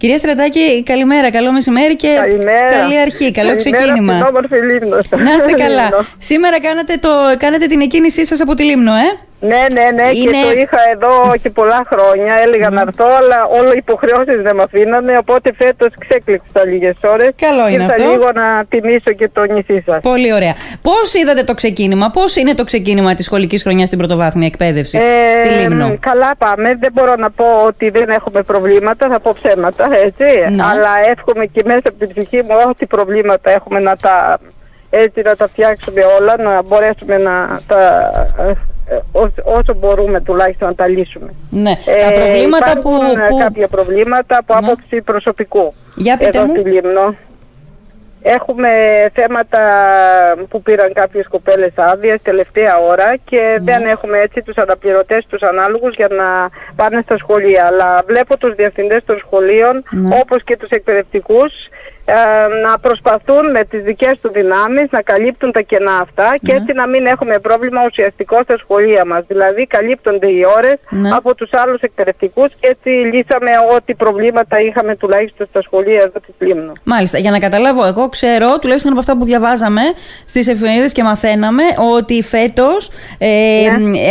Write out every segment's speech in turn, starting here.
Κυρία Στρατάκη, καλημέρα, καλό μεσημέρι και καλημέρα. καλή αρχή, καλό καλημέρα ξεκίνημα. Στην όμορφη Λίμνο. Να είστε καλά. Σήμερα κάνατε, το, κάνετε την εκκίνησή σας από τη Λίμνο, ε; Ναι, ναι, ναι, Είναι- και το είχα εδώ και πολλά χρόνια. Έλεγα να έρθω, αλλά όλο οι υποχρεώσεις δεν με αφήνανε. Οπότε φέτος ξέκλειξα λίγες ώρες. Καλό είναι Ήρθα αυτό. λίγο να τιμήσω και το νησί σας. Πολύ ωραία. Πώς είδατε το ξεκίνημα, πώς είναι το ξεκίνημα της σχολικής χρονιάς στην πρωτοβάθμια εκπαίδευση Ε, στη Λίμνο; καλά πάμε. Δεν μπορώ να πω ότι δεν έχουμε προβλήματα. Θα πω ψέματα, έτσι. Ναι. Αλλά εύχομαι και μέσα από την ψυχή μου ό,τι προβλήματα έχουμε να τα, έτσι, να τα φτιάξουμε όλα, να μπορέσουμε να τα, ε, ε, όσο, όσο μπορούμε τουλάχιστον να τα λύσουμε. Ναι, τα Ε, προβλήματα που, υπάρχουν, ε, που... κάποια προβλήματα από Ναι. άποψη προσωπικού Για πείτε εδώ μου. στη Λίμνο. Έχουμε θέματα που πήραν κάποιες κοπέλες άδειες τελευταία ώρα και Ναι. δεν έχουμε έτσι τους αναπληρωτές τους ανάλογους για να πάνε στα σχολεία. Αλλά βλέπω τους διευθυντές των σχολείων Ναι. όπως και τους εκπαιδευτικούς ε, να προσπαθούν με τις δικές του δυνάμεις να καλύπτουν τα κενά αυτά και Ναι. έτσι να μην έχουμε πρόβλημα ουσιαστικό στα σχολεία μας. Δηλαδή καλύπτονται οι ώρες Ναι. από τους άλλους εκπαιδευτικούς και έτσι λύσαμε ό,τι προβλήματα είχαμε τουλάχιστον στα σχολεία εδώ της Λίμνου. Μάλιστα, για να καταλάβω, εγώ ξέρω, τουλάχιστον από αυτά που διαβάζαμε στις εφημερίδες και μαθαίναμε, ότι φέτος ε,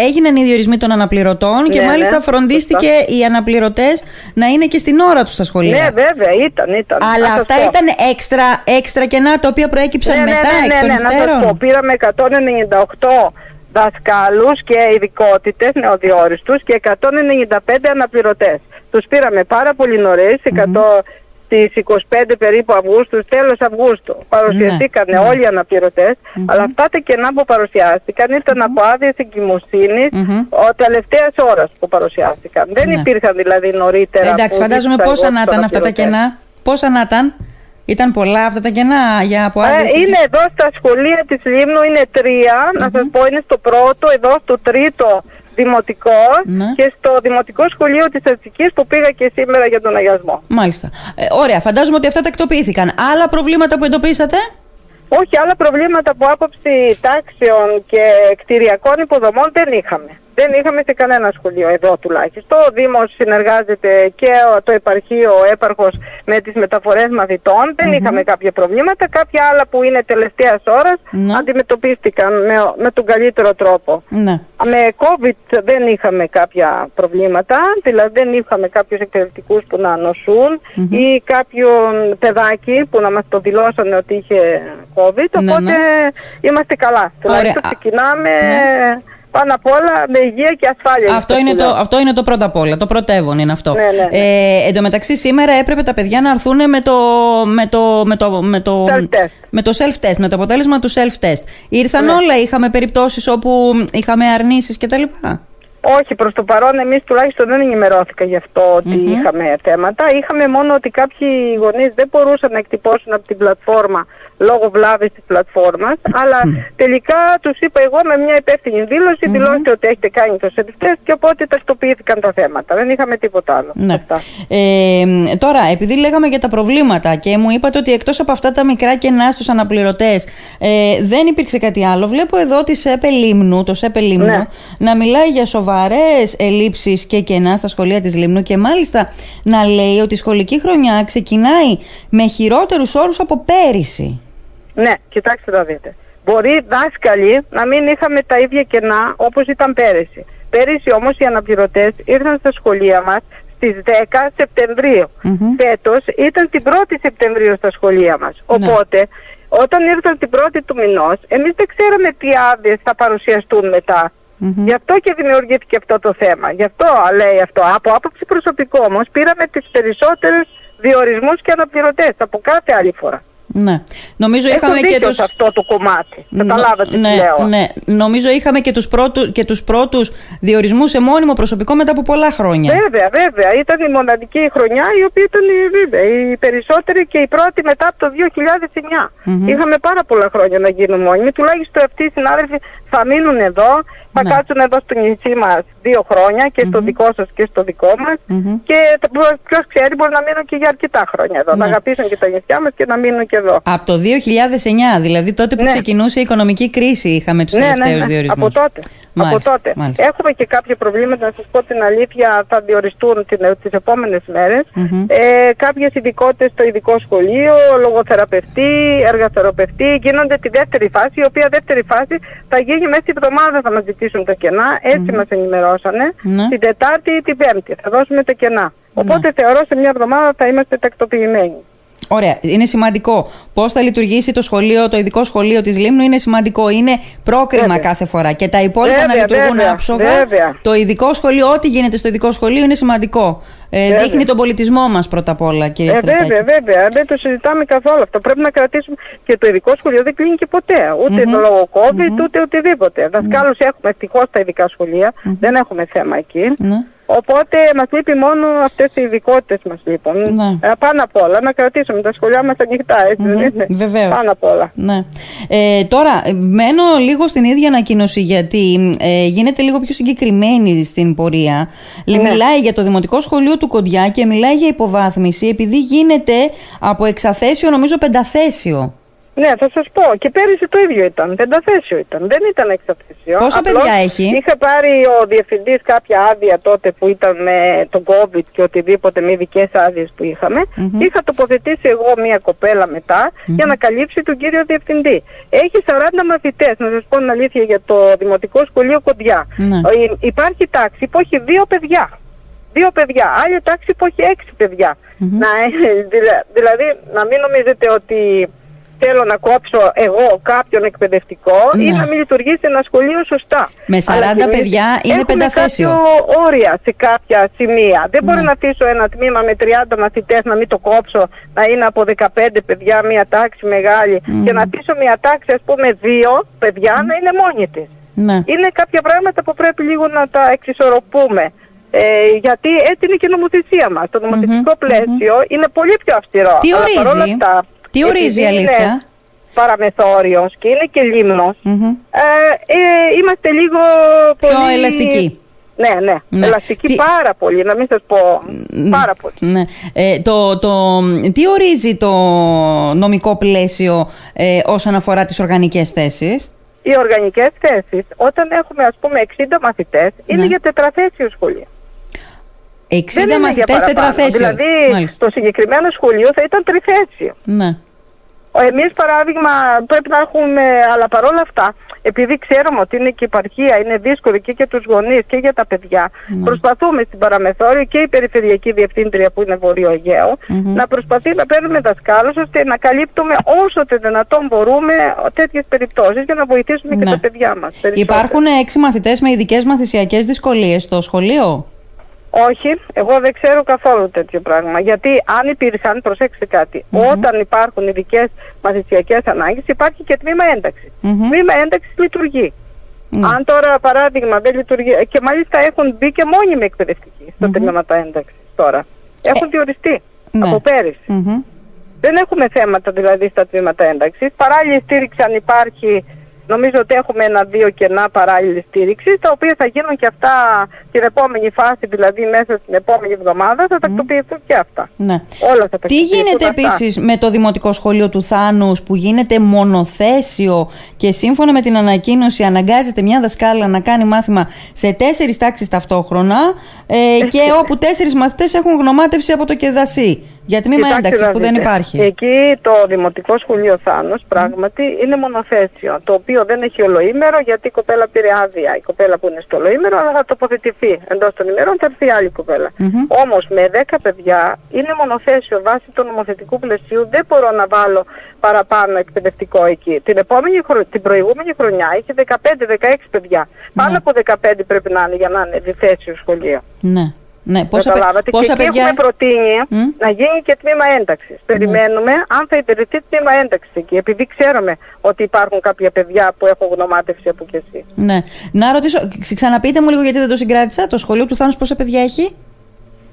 έγιναν οι διορισμοί των αναπληρωτών και Ναι, μάλιστα ναι, φροντίστηκε οι αναπληρωτές να είναι και στην ώρα τους στα σχολεία. Ναι, βέβαια, ήταν, ήταν. Αλλά Να σας αυτά πω. Ήταν έξτρα, έξτρα κενά τα οποία προέκυψαν ναι, μετά ναι, εκ ναι, των ναι, να σας υστέρων. πω, πήραμε 198 δασκάλους και ειδικότητες νεοδιόριστους και 195 αναπληρωτές. Τους πήραμε πάρα πολύ νωρίς, 100 στις 25 περίπου Αυγούστου, τέλος Αυγούστου. Παρουσιαστήκαν Ναι, όλοι οι αναπληρωτές, αλλά αυτά τα κενά που παρουσιάστηκαν ήρθαν από άδειες εγκυμοσύνης Μμμ. ο τελευταίας ώρας που παρουσιάστηκαν. Δεν Ναι. υπήρχαν δηλαδή νωρίτερα. Εντάξει, που φαντάζομαι ζήτησα πόσα εγώ να τους ήταν αυτά τα αναπληρωτές. κενά. Πόσα να ήταν; Ήταν πολλά αυτά τα κενά για από Ε, άδειες είναι εδώ στα σχολεία της Λίμνου, είναι τρία. Να σας πω, είναι στο πρώτο, εδώ στο τρίτο δημοτικό Ναι. και στο δημοτικό σχολείο της Ατσικής που πήγα και σήμερα για τον αγιασμό. Μάλιστα. Ε, ωραία, φαντάζομαι ότι αυτά τακτοποιήθηκαν. Άλλα προβλήματα που εντοπίσατε; Όχι, άλλα προβλήματα από άποψη τάξεων και κτηριακών υποδομών δεν είχαμε. Δεν είχαμε σε κανένα σχολείο εδώ τουλάχιστον. Ο Δήμος συνεργάζεται και ο- το επαρχείο, ο έπαρχος με τις μεταφορές μαθητών. Δεν είχαμε κάποια προβλήματα. Κάποια άλλα που είναι τελευταίας ώρας Ναι. αντιμετωπίστηκαν με, με τον καλύτερο τρόπο. Ναι. Με COVID δεν είχαμε κάποια προβλήματα, δηλαδή δεν είχαμε κάποιους εκπαιδευτικούς που να νοσουν ή κάποιον παιδάκι που να μας το δηλώσανε ότι είχε COVID, Ναι, οπότε ναι. είμαστε καλά. Τουλάχιστον Α, ξεκινάμε ναι. Πάνω απ' όλα με υγεία και ασφάλεια. Αυτό στο είναι, το, σχολείο. αυτό είναι το πρώτο απ' όλα. Το πρωτεύον είναι αυτό. Ναι, ναι, ναι. Ε, εν τω μεταξύ, σήμερα έπρεπε τα παιδιά να έρθουν με το, με το, με το, με το, Self-test. με το self-test, με το αποτέλεσμα του self-test. Ήρθαν Ναι. όλα, είχαμε περιπτώσεις όπου είχαμε αρνήσεις κτλ. Όχι, προς το παρόν εμείς τουλάχιστον δεν ενημερώθηκα γι' αυτό ότι είχαμε θέματα. Είχαμε μόνο ότι κάποιοι γονείς δεν μπορούσαν να εκτυπώσουν από την πλατφόρμα λόγω βλάβης της πλατφόρμας, αλλά τελικά τους είπα εγώ με μια υπεύθυνη δήλωση, δηλώστε ότι έχετε κάνει το self-test και οπότε τακτοποιήθηκαν τα θέματα. Δεν είχαμε τίποτα άλλο. Ναι. Αυτά. Ε, τώρα, επειδή λέγαμε για τα προβλήματα και μου είπατε ότι εκτός από αυτά τα μικρά κενά στους αναπληρωτές ε, δεν υπήρξε κάτι άλλο, βλέπω εδώ τη ΣΕΠΕ Λίμνου, το ΣΕΠΕ Λίμνου Ναι. να μιλάει για σοβαρές ελλείψεις και κενά στα σχολεία της Λίμνου και μάλιστα να λέει ότι η σχολική χρονιά ξεκινάει με χειρότερους όρους από πέρυσι. Ναι, κοιτάξτε να δείτε. Μπορεί δάσκαλοι να μην είχαμε τα ίδια κενά όπως ήταν πέρυσι. Πέρυσι όμως οι αναπληρωτές ήρθαν στα σχολεία μας στις 10 σεπτεμβρίου. Μμμ. Φέτος ήταν την 1η Σεπτεμβρίου στα σχολεία μας. Ναι. Οπότε όταν ήρθαν την 1η του μηνός εμείς δεν ξέραμε τι άδειες θα παρουσιαστούν μετά. Μμμ. Γι' αυτό και δημιουργήθηκε αυτό το θέμα. Γι' αυτό λέει αυτό. Από άποψη προσωπικό όμως πήραμε τις περισσότερες διορισμούς και αναπληρωτές από κάθε άλλη φορά. Ναι. Νομίζω Έχω είχαμε και δίκιο τους... σε αυτό το κομμάτι. Καταλάβατε ναι, τι λέω. ναι. Νομίζω είχαμε και τους, πρώτου, και τους πρώτους διορισμούς σε μόνιμο προσωπικό μετά από πολλά χρόνια. Βέβαια, βέβαια. Ήταν η μοναδική χρονιά η οποία ήταν η- βέβαια, η περισσότερη και η πρώτη μετά από το 2009. Μμμ. Είχαμε πάρα πολλά χρόνια να γίνουν μόνιμοι. Τουλάχιστον αυτοί οι συνάδελφοι θα μείνουν εδώ, θα Ναι. κάτσουν εδώ στο νησί μας δύο χρόνια και στο δικό σας και στο δικό μας. Μμμ. Και ποιος ξέρει μπορεί να μείνουν και για αρκετά χρόνια εδώ. Ναι. Να αγαπήσουν και τα νησιά μας και να μείνουν και εδώ. Από το 2009, δηλαδή τότε που Ναι. ξεκινούσε η οικονομική κρίση, είχαμε τους Ναι, ναι, τελευταίους ναι. διορισμούς. Από τότε. Μάλιστα, από τότε. μάλιστα. Έχουμε και κάποια προβλήματα, να σας πω την αλήθεια, θα διοριστούν την, τις επόμενες μέρες. Μμμ. Ε, κάποιες ειδικότητες στο ειδικό σχολείο, λογοθεραπευτή, εργαθεραπευτή, γίνονται τη δεύτερη φάση, η οποία δεύτερη φάση θα γίνει μέσα στη εβδομάδα θα μας ζητήσουν τα κενά, έτσι μας ενημερώσανε. Ναι. Την Τετάρτη ή την Πέμπτη θα δώσουμε τα κενά. Οπότε θεωρώ σε μια εβδομάδα θα είμαστε τακτοποιημένοι. Ωραία, είναι σημαντικό. Πώς θα λειτουργήσει το σχολείο, το ειδικό σχολείο της Λίμνου είναι σημαντικό. Είναι πρόκριμα Βέβαια. κάθε φορά. Και τα υπόλοιπα να Βέβαια, λειτουργούν βέβαια, άψογα. βέβαια. Το ειδικό σχολείο, ό,τι γίνεται στο ειδικό σχολείο είναι σημαντικό. Ε, Βέβαια. δείχνει τον πολιτισμό μας πρώτα απ' όλα, κύριε Ε, Στρατάκη. βέβαια, βέβαια. Δεν το συζητάμε καθόλου αυτό. Πρέπει να κρατήσουμε και το ειδικό σχολείο δεν κλείνει και ποτέ. Ute το λόγο COVID, ούτε οτιδήποτε. Δασκάλους έχουμε ευτυχώς στα ειδικά σχολεία. Δεν έχουμε θέμα εκεί. Ναι. Οπότε μας λείπει μόνο αυτές οι ειδικότητες μας λείπουν. Ναι. Ε, πάνω απ' όλα να κρατήσουμε τα σχολεία μας ανοιχτά, έτσι δεν είναι; Βεβαίως. Πάνω απ' όλα. Ναι. Ε, τώρα, ε, μένω λίγο στην ίδια ανακοίνωση γιατί ε, γίνεται λίγο πιο συγκεκριμένη στην πορεία. Ναι. Μιλάει για το Δημοτικό Σχολείο του Κοντιά και μιλάει για υποβάθμιση επειδή γίνεται από εξαθέσιο νομίζω πενταθέσιο. Ναι, θα σας πω. Και πέρυσι το ίδιο ήταν. Πενταθέσιο ήταν. Δεν ήταν εξαθεσιό. Πόσα Απλώς παιδιά έχει; Είχε πάρει ο διευθυντής κάποια άδεια τότε που ήταν με τον COVID και οτιδήποτε με ειδικέ άδειες που είχαμε. Είχα τοποθετήσει εγώ μια κοπέλα μετά για να καλύψει τον κύριο διευθυντή. Έχει 40 μαθητές, να σας πω την αλήθεια, για το Δημοτικό Σχολείο Κοντιά. Ναι. Ε, Υπάρχει τάξη που έχει δύο παιδιά. Δύο παιδιά. Άλλη τάξη που έχει έξι παιδιά. Να, ε, δηλα- δηλαδή, να μην νομίζετε ότι θέλω να κόψω εγώ κάποιον εκπαιδευτικό ή Ναι. να μην λειτουργήσει ένα σχολείο σωστά. Με 40 Αλλά και εμείς παιδιά είναι έχουμε πενταθέσιο. κάποιο όρια σε κάποια σημεία. Δεν μπορεί Ναι. να αφήσω ένα τμήμα με 30 μαθητές να μην το κόψω, να είναι από 15 παιδιά μια τάξη μεγάλη και να αφήσω μια τάξη ας πούμε δύο παιδιά να είναι μόνη της. Ναι. Είναι κάποια πράγματα που πρέπει λίγο να τα εξισορροπούμε. Ε, γιατί έτσι είναι και η νομοθεσία μας. Το νομοθετικό πλαίσιο είναι πολύ πιο αυστηρό. Τι Αλλά παρόλα ορίζει; αυτά, Τι ορίζει, επειδή αλήθεια; Είναι παραμεθόριος και είναι και λίμνος, Μμμ. ε, ε, είμαστε λίγο Πιο πολύ... ελαστικοί. Ναι, ναι, Ναι. Ελαστική Τι- πάρα πολύ, να μην σας πω πάρα πολύ. Ναι. Ε, το, το, τι ορίζει το νομικό πλαίσιο ε, όσον αφορά τις οργανικές θέσεις; Οι οργανικές θέσεις, όταν έχουμε ας πούμε 60 μαθητές, είναι Ναι. για τετραθέσιο σχολείο. 60 Δεν είναι για μαθητές παραπάνω. τετραθέσιο. Δηλαδή, Μάλιστα. το συγκεκριμένο σχολείο θα ήταν τριθέσιο. Ναι. Εμείς παράδειγμα πρέπει να έχουμε, αλλά παρόλα αυτά, επειδή ξέρουμε ότι είναι και η επαρχία, είναι δύσκολο και για τους γονείς και για τα παιδιά, Ναι. προσπαθούμε στην Παραμεθόριο και η Περιφερειακή Διευθύντρια που είναι Βορείο Αιγαίο, να προσπαθεί να παίρνουμε δασκάλους ώστε να καλύπτουμε όσο το δυνατόν μπορούμε τέτοιες περιπτώσεις για να βοηθήσουμε και Ναι. τα παιδιά μας. περισσότερο. Υπάρχουν έξι μαθητές με ειδικές μαθησιακές δυσκολίες στο σχολείο; Όχι, εγώ δεν ξέρω καθόλου τέτοιο πράγμα. Γιατί αν υπήρχαν, προσέξτε κάτι, όταν υπάρχουν ειδικές μαθησιακές ανάγκες, υπάρχει και τμήμα ένταξης. Μμμ. Τμήμα ένταξης λειτουργεί. Ναι. Αν τώρα παράδειγμα δεν λειτουργεί, και μάλιστα έχουν μπει και μόνιμοι εκπαιδευτικοί στα τμήματα ένταξης τώρα. Έχουν διοριστεί ναι. από πέρυσι. Μμμ. Δεν έχουμε θέματα δηλαδή στα τμήματα ένταξης. Παράλληλη στήριξη αν υπάρχει, νομίζω ότι έχουμε ένα-δύο κενά παράλληλης στήριξης, τα οποία θα γίνουν και αυτά την επόμενη φάση, δηλαδή μέσα στην επόμενη εβδομάδα θα τακτοποιηθούν και αυτά. Ναι. Όλα θα Τι τακτοποιηθούν γίνεται αυτά. επίσης με το Δημοτικό Σχολείο του Θάνους που γίνεται μονοθέσιο και σύμφωνα με την ανακοίνωση αναγκάζεται μια δασκάλα να κάνει μάθημα σε τέσσερις τάξεις ταυτόχρονα ε, και όπου τέσσερις μαθητές έχουν γνωμάτευση από το κεδασί για τμήμα Κοιτάξτε ένταξης να που δεν δείτε. υπάρχει. Εκεί το Δημοτικό Σχολείο Θάνος πράγματι είναι μονοθέσιο, το οποίο δεν έχει ολοήμερο γιατί η κοπέλα πήρε άδεια. Η κοπέλα που είναι στο ολοήμερο αλλά θα τοποθετηθεί εντός των ημερών, θα έρθει άλλη κοπέλα. Μμμ. Όμως με 10 παιδιά είναι μονοθέσιο βάσει του νομοθετικού πλαισίου, δεν μπορώ να βάλω παραπάνω εκπαιδευτικό εκεί. Την, επόμενη, χρονιά- την προηγούμενη χρονιά είχε 15-16 παιδιά. Πάνω από 15 πρέπει να είναι για να είναι διθέσιο σχολείο. Ναι. Ναι. Πόσα, παι- Καταλάβατε. πόσα και εκεί παιδιά... έχουμε προτείνει Μμ. να γίνει και τμήμα ένταξης. Περιμένουμε αν θα ιδρυθεί τμήμα ένταξης εκεί. Επειδή ξέρουμε ότι υπάρχουν κάποια παιδιά που έχουν γνωμάτευση από και εσύ. Ναι. Να ρωτήσω, ξ- ξαναπείτε μου λίγο γιατί δεν το συγκράτησα. Το σχολείο του Θάνους πόσα παιδιά έχει;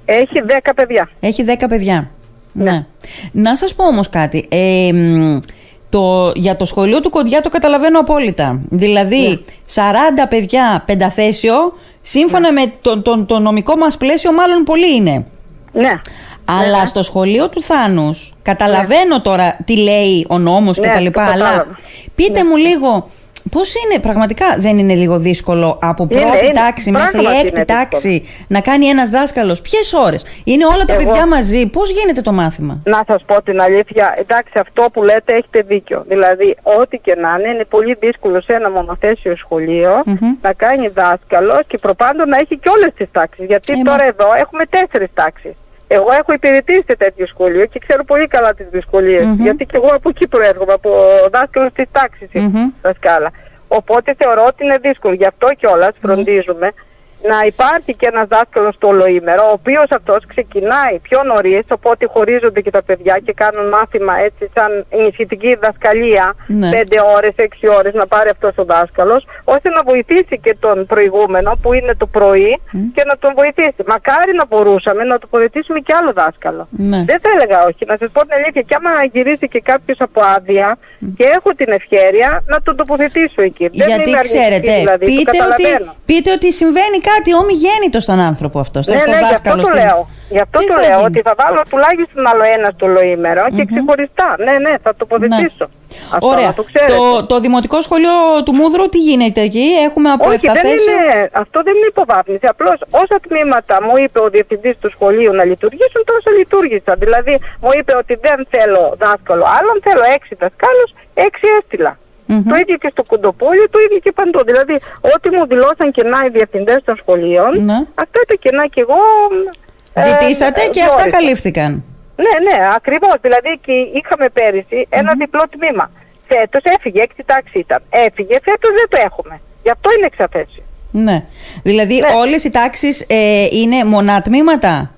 Έχει 10 παιδιά. Έχει 10 παιδιά. Ναι. Να σας πω όμως κάτι. Ε, μ, το, για το σχολείο του Κοντιά το καταλαβαίνω απόλυτα. Δηλαδή, 40 παιδιά πενταθέσιο, σύμφωνα με το, το, το νομικό μας πλαίσιο, μάλλον πολύ είναι. Ναι. Αλλά Ναι. στο σχολείο του Θάνους, καταλαβαίνω τώρα τι λέει ο νόμος Ναι, και τα λοιπά, το αλλά κατάλαβα. πείτε μου λίγο, πώς είναι, πραγματικά δεν είναι λίγο δύσκολο από Είναι, πρώτη είναι. τάξη μέχρι Πράγματι έκτη είναι τάξη να κάνει ένας δάσκαλος, ποιες ώρες, είναι όλα τα Εγώ- παιδιά μαζί, πώς γίνεται το μάθημα; Να σας πω την αλήθεια, εντάξει αυτό που λέτε έχετε δίκιο. Δηλαδή ό,τι και να είναι είναι πολύ δύσκολο σε ένα μονοθέσιο σχολείο Μμμ. να κάνει δάσκαλο και προπάντων να έχει και όλες τις τάξεις. Γιατί Ε, τώρα μα- εδώ έχουμε τέσσερις τάξεις. Εγώ έχω υπηρετήσει σε τέτοιο σχολείο και ξέρω πολύ καλά τις δυσκολιες Μμμ. Γιατί και εγώ από εκεί προέρχομαι, από δάσκαλος της τάξης είμαι, Μμμ. δασκάλα. Οπότε θεωρώ ότι είναι δύσκολο. Γι' αυτό κιόλας φροντίζουμε να υπάρχει και ένας δάσκαλος στο ολοήμερο, ο οποίος αυτός ξεκινάει πιο νωρίς, οπότε χωρίζονται και τα παιδιά και κάνουν μάθημα έτσι σαν ενισχυτική δασκαλία, Ναι. 5 ώρες, 6 ώρες να πάρει αυτός ο δάσκαλος, ώστε να βοηθήσει και τον προηγούμενο που είναι το πρωί και να τον βοηθήσει. Μακάρι να μπορούσαμε να τοποθετήσουμε και άλλο δάσκαλο. Ναι. Δεν θα έλεγα όχι. Να σας πω την αλήθεια, και άμα γυρίσει και κάποιος από άδεια και έχω την ευχέρεια να τον τοποθετήσω εκεί. Δεν Γιατί είμαι αρνητική, ξέρετε, δηλαδή, το πείτε, ότι, καταλαβαίνω. πείτε ότι συμβαίνει κάτι ομιγέννητο στον άνθρωπο αυτός, στο Ναι, στο ναι, γι' αυτό δάσκαλο. το στην- λέω. Γι' αυτό Τι το θα λέω, γίνει; ότι θα βάλω τουλάχιστον άλλο ένα στο ολοήμερο και ξεχωριστά. Ναι, ναι, θα τοποθετήσω. Αυτό Ωραία. να το ξέρετε. Το, το Δημοτικό Σχολείο του Μούδρου τι γίνεται εκεί, έχουμε από Όχι, δεν εφταθέσιο. είναι, αυτό δεν είναι υποβάθμιση. Απλώς όσα τμήματα μου είπε ο διευθυντής του σχολείου να λειτουργήσουν, τόσο λειτουργήσαν. Δηλαδή, μου είπε ότι δεν θέλω δάσκαλο άλλον, θέλω έξι δασκάλους, έξι έστειλα. Μμμ. Το ίδιο και στο Κουντοπόλιο, το ίδιο και παντού. Δηλαδή, ό,τι μου δηλώσαν κενά οι διευθυντές των σχολείων, Ναι. αυτά τα κενά και εγώ. ε, Ζητήσατε ε, και αυτά διόρισα. καλύφθηκαν. Ναι, ναι, ακριβώς. Δηλαδή, και είχαμε πέρυσι ένα διπλό τμήμα. Φέτος έφυγε, έξι τάξη ήταν. Έφυγε, φέτος δεν το έχουμε. Γι' αυτό είναι εξαθέσιο. Ναι. Δηλαδή Ναι. όλες οι τάξεις ε, είναι μονά τμήματα;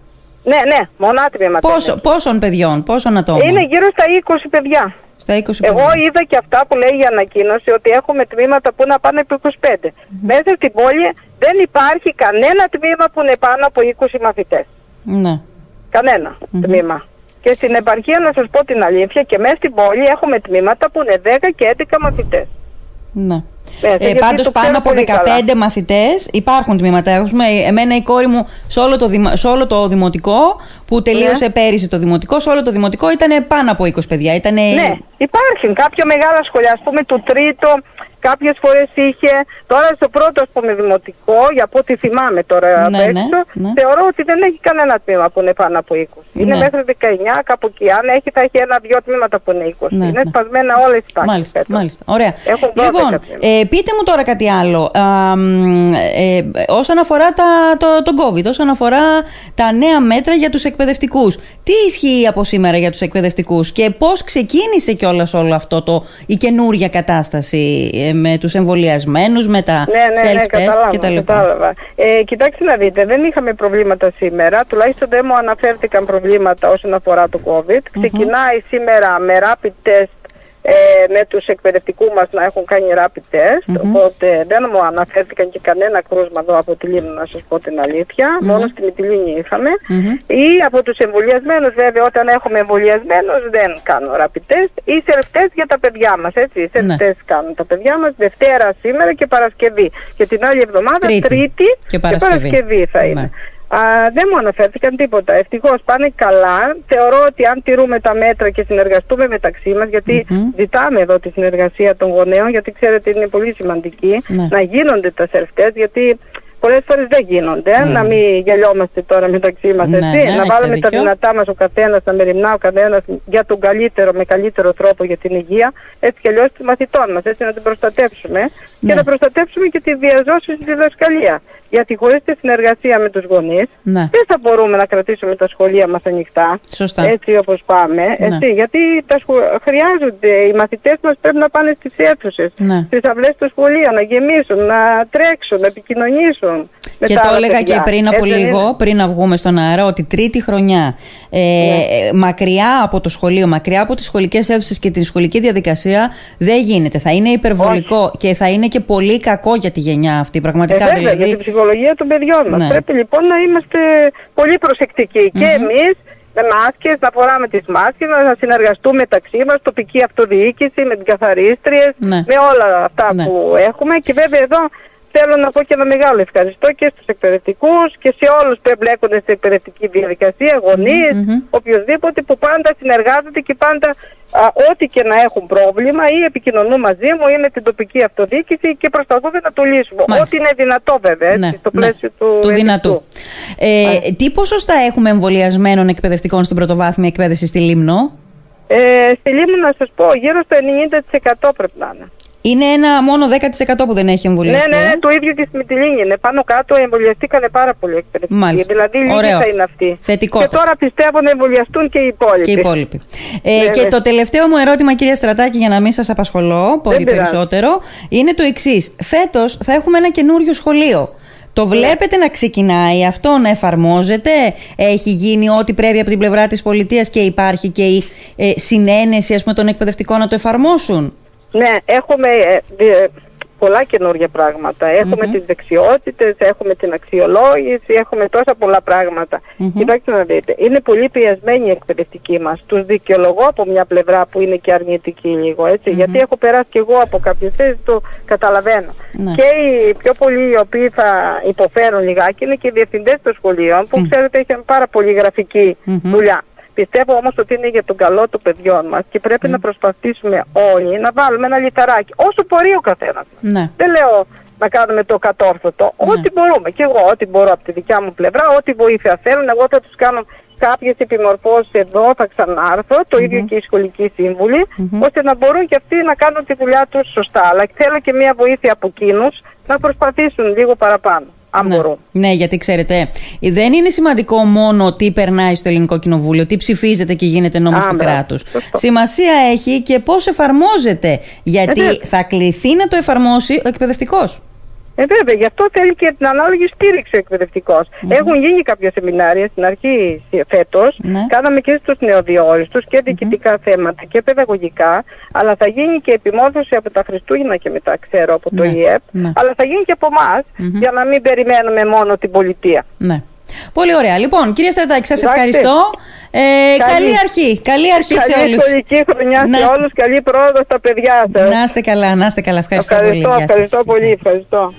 Ναι, ναι, μονά τμήματα. Πόσο, είναι. πόσων παιδιών, πόσων ατόμων; Είναι γύρω στα 20 παιδιά. Στα 20 Εγώ παιδιά. είδα και αυτά που λέει η ανακοίνωση ότι έχουμε τμήματα που να πάνε από 25. Μέσα στην πόλη δεν υπάρχει κανένα τμήμα που είναι πάνω από 20 μαθητές. Ναι. Κανένα τμήμα. Και στην επαρχία να σας πω την αλήθεια και μέσα στην πόλη έχουμε τμήματα που είναι 10 και 11 μαθητές. Ναι. Μέσα, Ε, γιατί πάντως το πάνω ξέρω από πολύ 15 καλά. μαθητές υπάρχουν τμήματα. Έχουμε, εμένα η κόρη μου σε όλο, το, δημο- σε όλο το δημοτικό που τελείωσε Ναι. πέρυσι το δημοτικό, σε όλο το δημοτικό ήταν πάνω από 20 παιδιά. Ήτανε... Ναι, υπάρχουν κάποια μεγάλα σχολεία. Α πούμε το τρίτο κάποιες φορές είχε. Τώρα στο πρώτο ας πούμε δημοτικό, για από ό,τι θυμάμαι τώρα Ναι, απ' ναι, έξω, ναι. θεωρώ ότι δεν έχει κανένα τμήμα που είναι πάνω από 20. Είναι Ναι. μέχρι 19, κάπου εκεί. Αν έχει θα έχει ένα-δυο τμήματα που είναι 20. Ναι, είναι ναι. σπασμένα όλες τις τάξεις. Μάλιστα, φέτος. μάλιστα. Ωραία. Έχουν 12 λοιπόν, τμήματα. ε, πείτε μου τώρα κάτι άλλο. Α, μ, ε, όσον αφορά τα, το, τον COVID, όσον αφορά τα νέα μέτρα για τους εκπαιδευτικούς. Τι ισχύει από σήμερα για τους εκπαιδευτικούς και πώς ξεκίνησε κιόλας όλο αυτό το, η καινούρια κατάσταση ε, με τους εμβολιασμένους, με τα Ναι, ναι, ναι, self-test κατάλαβα, κτλ. κατάλαβα. Ε, κοιτάξτε να δείτε, δεν είχαμε προβλήματα σήμερα, τουλάχιστον δεν μου αναφέρθηκαν προβλήματα όσον αφορά το COVID. Ξεκινάει σήμερα με rapid test ε, με τους εκπαιδευτικούς μας να έχουν κάνει rapid test, οπότε δεν μου αναφέρθηκαν και κανένα κρούσμα εδώ από τη Λίμνο να σας πω την αλήθεια, μόνο στη Μυτιλίνη είχαμε. Μμμ. Ή από τους εμβολιασμένους βέβαια όταν έχουμε εμβολιασμένους δεν κάνω rapid test ή self-test για τα παιδιά μας, έτσι, Ναι. self-test κάνουν τα παιδιά μας Δευτέρα σήμερα και Παρασκευή και την άλλη εβδομάδα Τρίτη Τρίτη, και Παρασκευή. θα είναι. Ναι. Α, δεν μου αναφέρθηκαν τίποτα. Ευτυχώς πάνε καλά. Θεωρώ ότι αν τηρούμε τα μέτρα και συνεργαστούμε μεταξύ μας, γιατί Μμμ. ζητάμε εδώ τη συνεργασία των γονέων, γιατί ξέρετε είναι πολύ σημαντική, Ναι. να γίνονται τα self-test, γιατί πολλές φορές δεν γίνονται. Να μην γελιόμαστε τώρα μεταξύ μας, Ναι, έτσι. ναι, να έχετε βάλουμε τα δίκιο. δυνατά μας ο καθένας, να μεριμνά ο καθένας για τον καλύτερο, με καλύτερο τρόπο για την υγεία, έτσι και αλλιώς των μαθητών μας, έτσι να την προστατεύσουμε Ναι. και να προστατεύσουμε και τη διαζώση στη διδασκαλία. Γιατί χωρίς τη συνεργασία με τους γονείς, Ναι. δεν θα μπορούμε να κρατήσουμε τα σχολεία μας ανοιχτά. Σωστά. Έτσι όπως πάμε. Ναι. Έτσι, γιατί τα σχο- χρειάζονται, οι μαθητές μας πρέπει να πάνε στις αίθουσες, Ναι. στις αυλές του σχολείου, να γεμίσουν, να τρέξουν, να επικοινωνήσουν. Με Και τα το άλλα έλεγα παιδιά. και πριν από Έτσι δεν λίγο, είναι; πριν να βγούμε στον αέρα, ότι τρίτη χρονιά ε, ε, μακριά από το σχολείο, μακριά από τις σχολικές αίθουσες και την σχολική διαδικασία δεν γίνεται. Θα είναι υπερβολικό και θα είναι και πολύ κακό για τη γενιά αυτή. Ε, Πραγματικά βέβαια, δηλαδή. για την ψυχολογία των παιδιών μας. Ναι. Πρέπει λοιπόν να είμαστε πολύ προσεκτικοί. Και εμείς με μάσκες, να φοράμε τις μάσκες, να συνεργαστούμε μεταξύ μας, τοπική αυτοδιοίκηση, με τις καθαρίστριες, Ναι. με όλα αυτά Ναι. που έχουμε. Και βέβαια εδώ θέλω να πω και ένα μεγάλο ευχαριστώ και στους εκπαιδευτικούς και σε όλους που εμπλέκονται στην εκπαιδευτική διαδικασία, γονείς, οποιοδήποτε που πάντα συνεργάζονται και πάντα ό,τι και να έχουν πρόβλημα ή επικοινωνούν μαζί μου ή με την τοπική αυτοδιοίκηση και προσπαθούμε να το λύσουμε. Ό,τι είναι δυνατό βέβαια, έτσι, ναι, στο ναι. πλαίσιο του, του δυνατού. Ε, τι ποσοστά έχουμε εμβολιασμένων εκπαιδευτικών στην πρωτοβάθμια εκπαίδευση στη Λίμνο; Ε, στη Λίμνο να σας πω γύρω στο 90% πρέπει να είναι. Είναι ένα μόνο 10% που δεν έχει εμβολιαστεί. Ναι, ναι, ναι, το ίδιο και στη Μυτιλίνη είναι. Πάνω κάτω εμβολιαστήκαν πάρα πολύ εκπαιδευτικοί. Δηλαδή λίγοι θα είναι αυτοί. Θετικό. Και τώρα πιστεύω να εμβολιαστούν και οι υπόλοιποι. Και οι υπόλοιποι. Ε, ναι, και ναι. το τελευταίο μου ερώτημα, κυρία Στρατάκη, για να μην σας απασχολώ πολύ περισσότερο, είναι το εξής. Φέτος θα έχουμε ένα καινούριο σχολείο. Το ναι. βλέπετε να ξεκινάει αυτό, να εφαρμόζεται; Έχει γίνει ό,τι πρέπει από την πλευρά της πολιτείας και υπάρχει και η ε, συνένεση ας πούμε, των εκπαιδευτικών να το εφαρμόσουν; Ναι, έχουμε ε, πολλά καινούργια πράγματα. Έχουμε τις δεξιότητες, έχουμε την αξιολόγηση, έχουμε τόσα πολλά πράγματα. Mm-hmm. Κοιτάξτε να δείτε, είναι πολύ πιασμένοι οι εκπαιδευτικοί μας. Τους δικαιολογώ από μια πλευρά που είναι και αρνητική λίγο, έτσι. Γιατί έχω περάσει και εγώ από κάποιες θέσεις, το καταλαβαίνω. Ναι. Και οι πιο πολλοί οι οποίοι θα υποφέρουν λιγάκι είναι και οι διευθυντές των σχολείων, που ξέρετε έχουν πάρα πολύ γραφική δουλειά. Πιστεύω όμως ότι είναι για τον καλό των παιδιών μας και πρέπει να προσπαθήσουμε όλοι να βάλουμε ένα λιταράκι, όσο μπορεί ο καθένας. Ναι. Δεν λέω να κάνουμε το κατόρθωτο, ναι. ό,τι μπορούμε. Και εγώ ό,τι μπορώ από τη δικιά μου πλευρά, ό,τι βοήθεια θέλουν, εγώ θα τους κάνω κάποιες επιμορφώσεις εδώ, θα ξανάρθω, το ίδιο και οι σχολικοί σύμβουλοι, ώστε να μπορούν και αυτοί να κάνουν τη δουλειά τους σωστά. Αλλά θέλω και μια βοήθεια από εκείνους να προσπαθήσουν λίγο παραπάνω αν ναι. μπορούν. Ναι, γιατί ξέρετε, δεν είναι σημαντικό μόνο τι περνάει στο Ελληνικό Κοινοβούλιο, τι ψηφίζεται και γίνεται νόμος του κράτους. Σημασία έχει και πώς εφαρμόζεται, γιατί ε, θα κληθεί να το εφαρμόσει ο εκπαιδευτικός. Ε, βέβαια, γι' αυτό θέλει και την ανάλογη στήριξη ο εκπαιδευτικός. Έχουν γίνει κάποια σεμινάρια στην αρχή φέτος. Ναι. Κάναμε και στους νεοδιόριστους και διοικητικά θέματα και παιδαγωγικά. Αλλά θα γίνει και επιμόρφωση από τα Χριστούγεννα και μετά, ξέρω, από το ναι. ΙΕΠ. Ναι. Αλλά θα γίνει και από εμά για να μην περιμένουμε μόνο την πολιτεία. Ναι. Πολύ ωραία. Λοιπόν, κύριε Στρατάκη, σας ευχαριστώ. Ε, καλή, αρχή. Καλή αρχή καλή σε όλους. Καλή σχολική χρονιά να... σε όλους. Καλή πρόοδο στα παιδιά σας. Να είστε καλά, να είστε καλά. Ευχαριστώ, ευχαριστώ πολύ. Ευχαριστώ πολύ. Ευχαριστώ.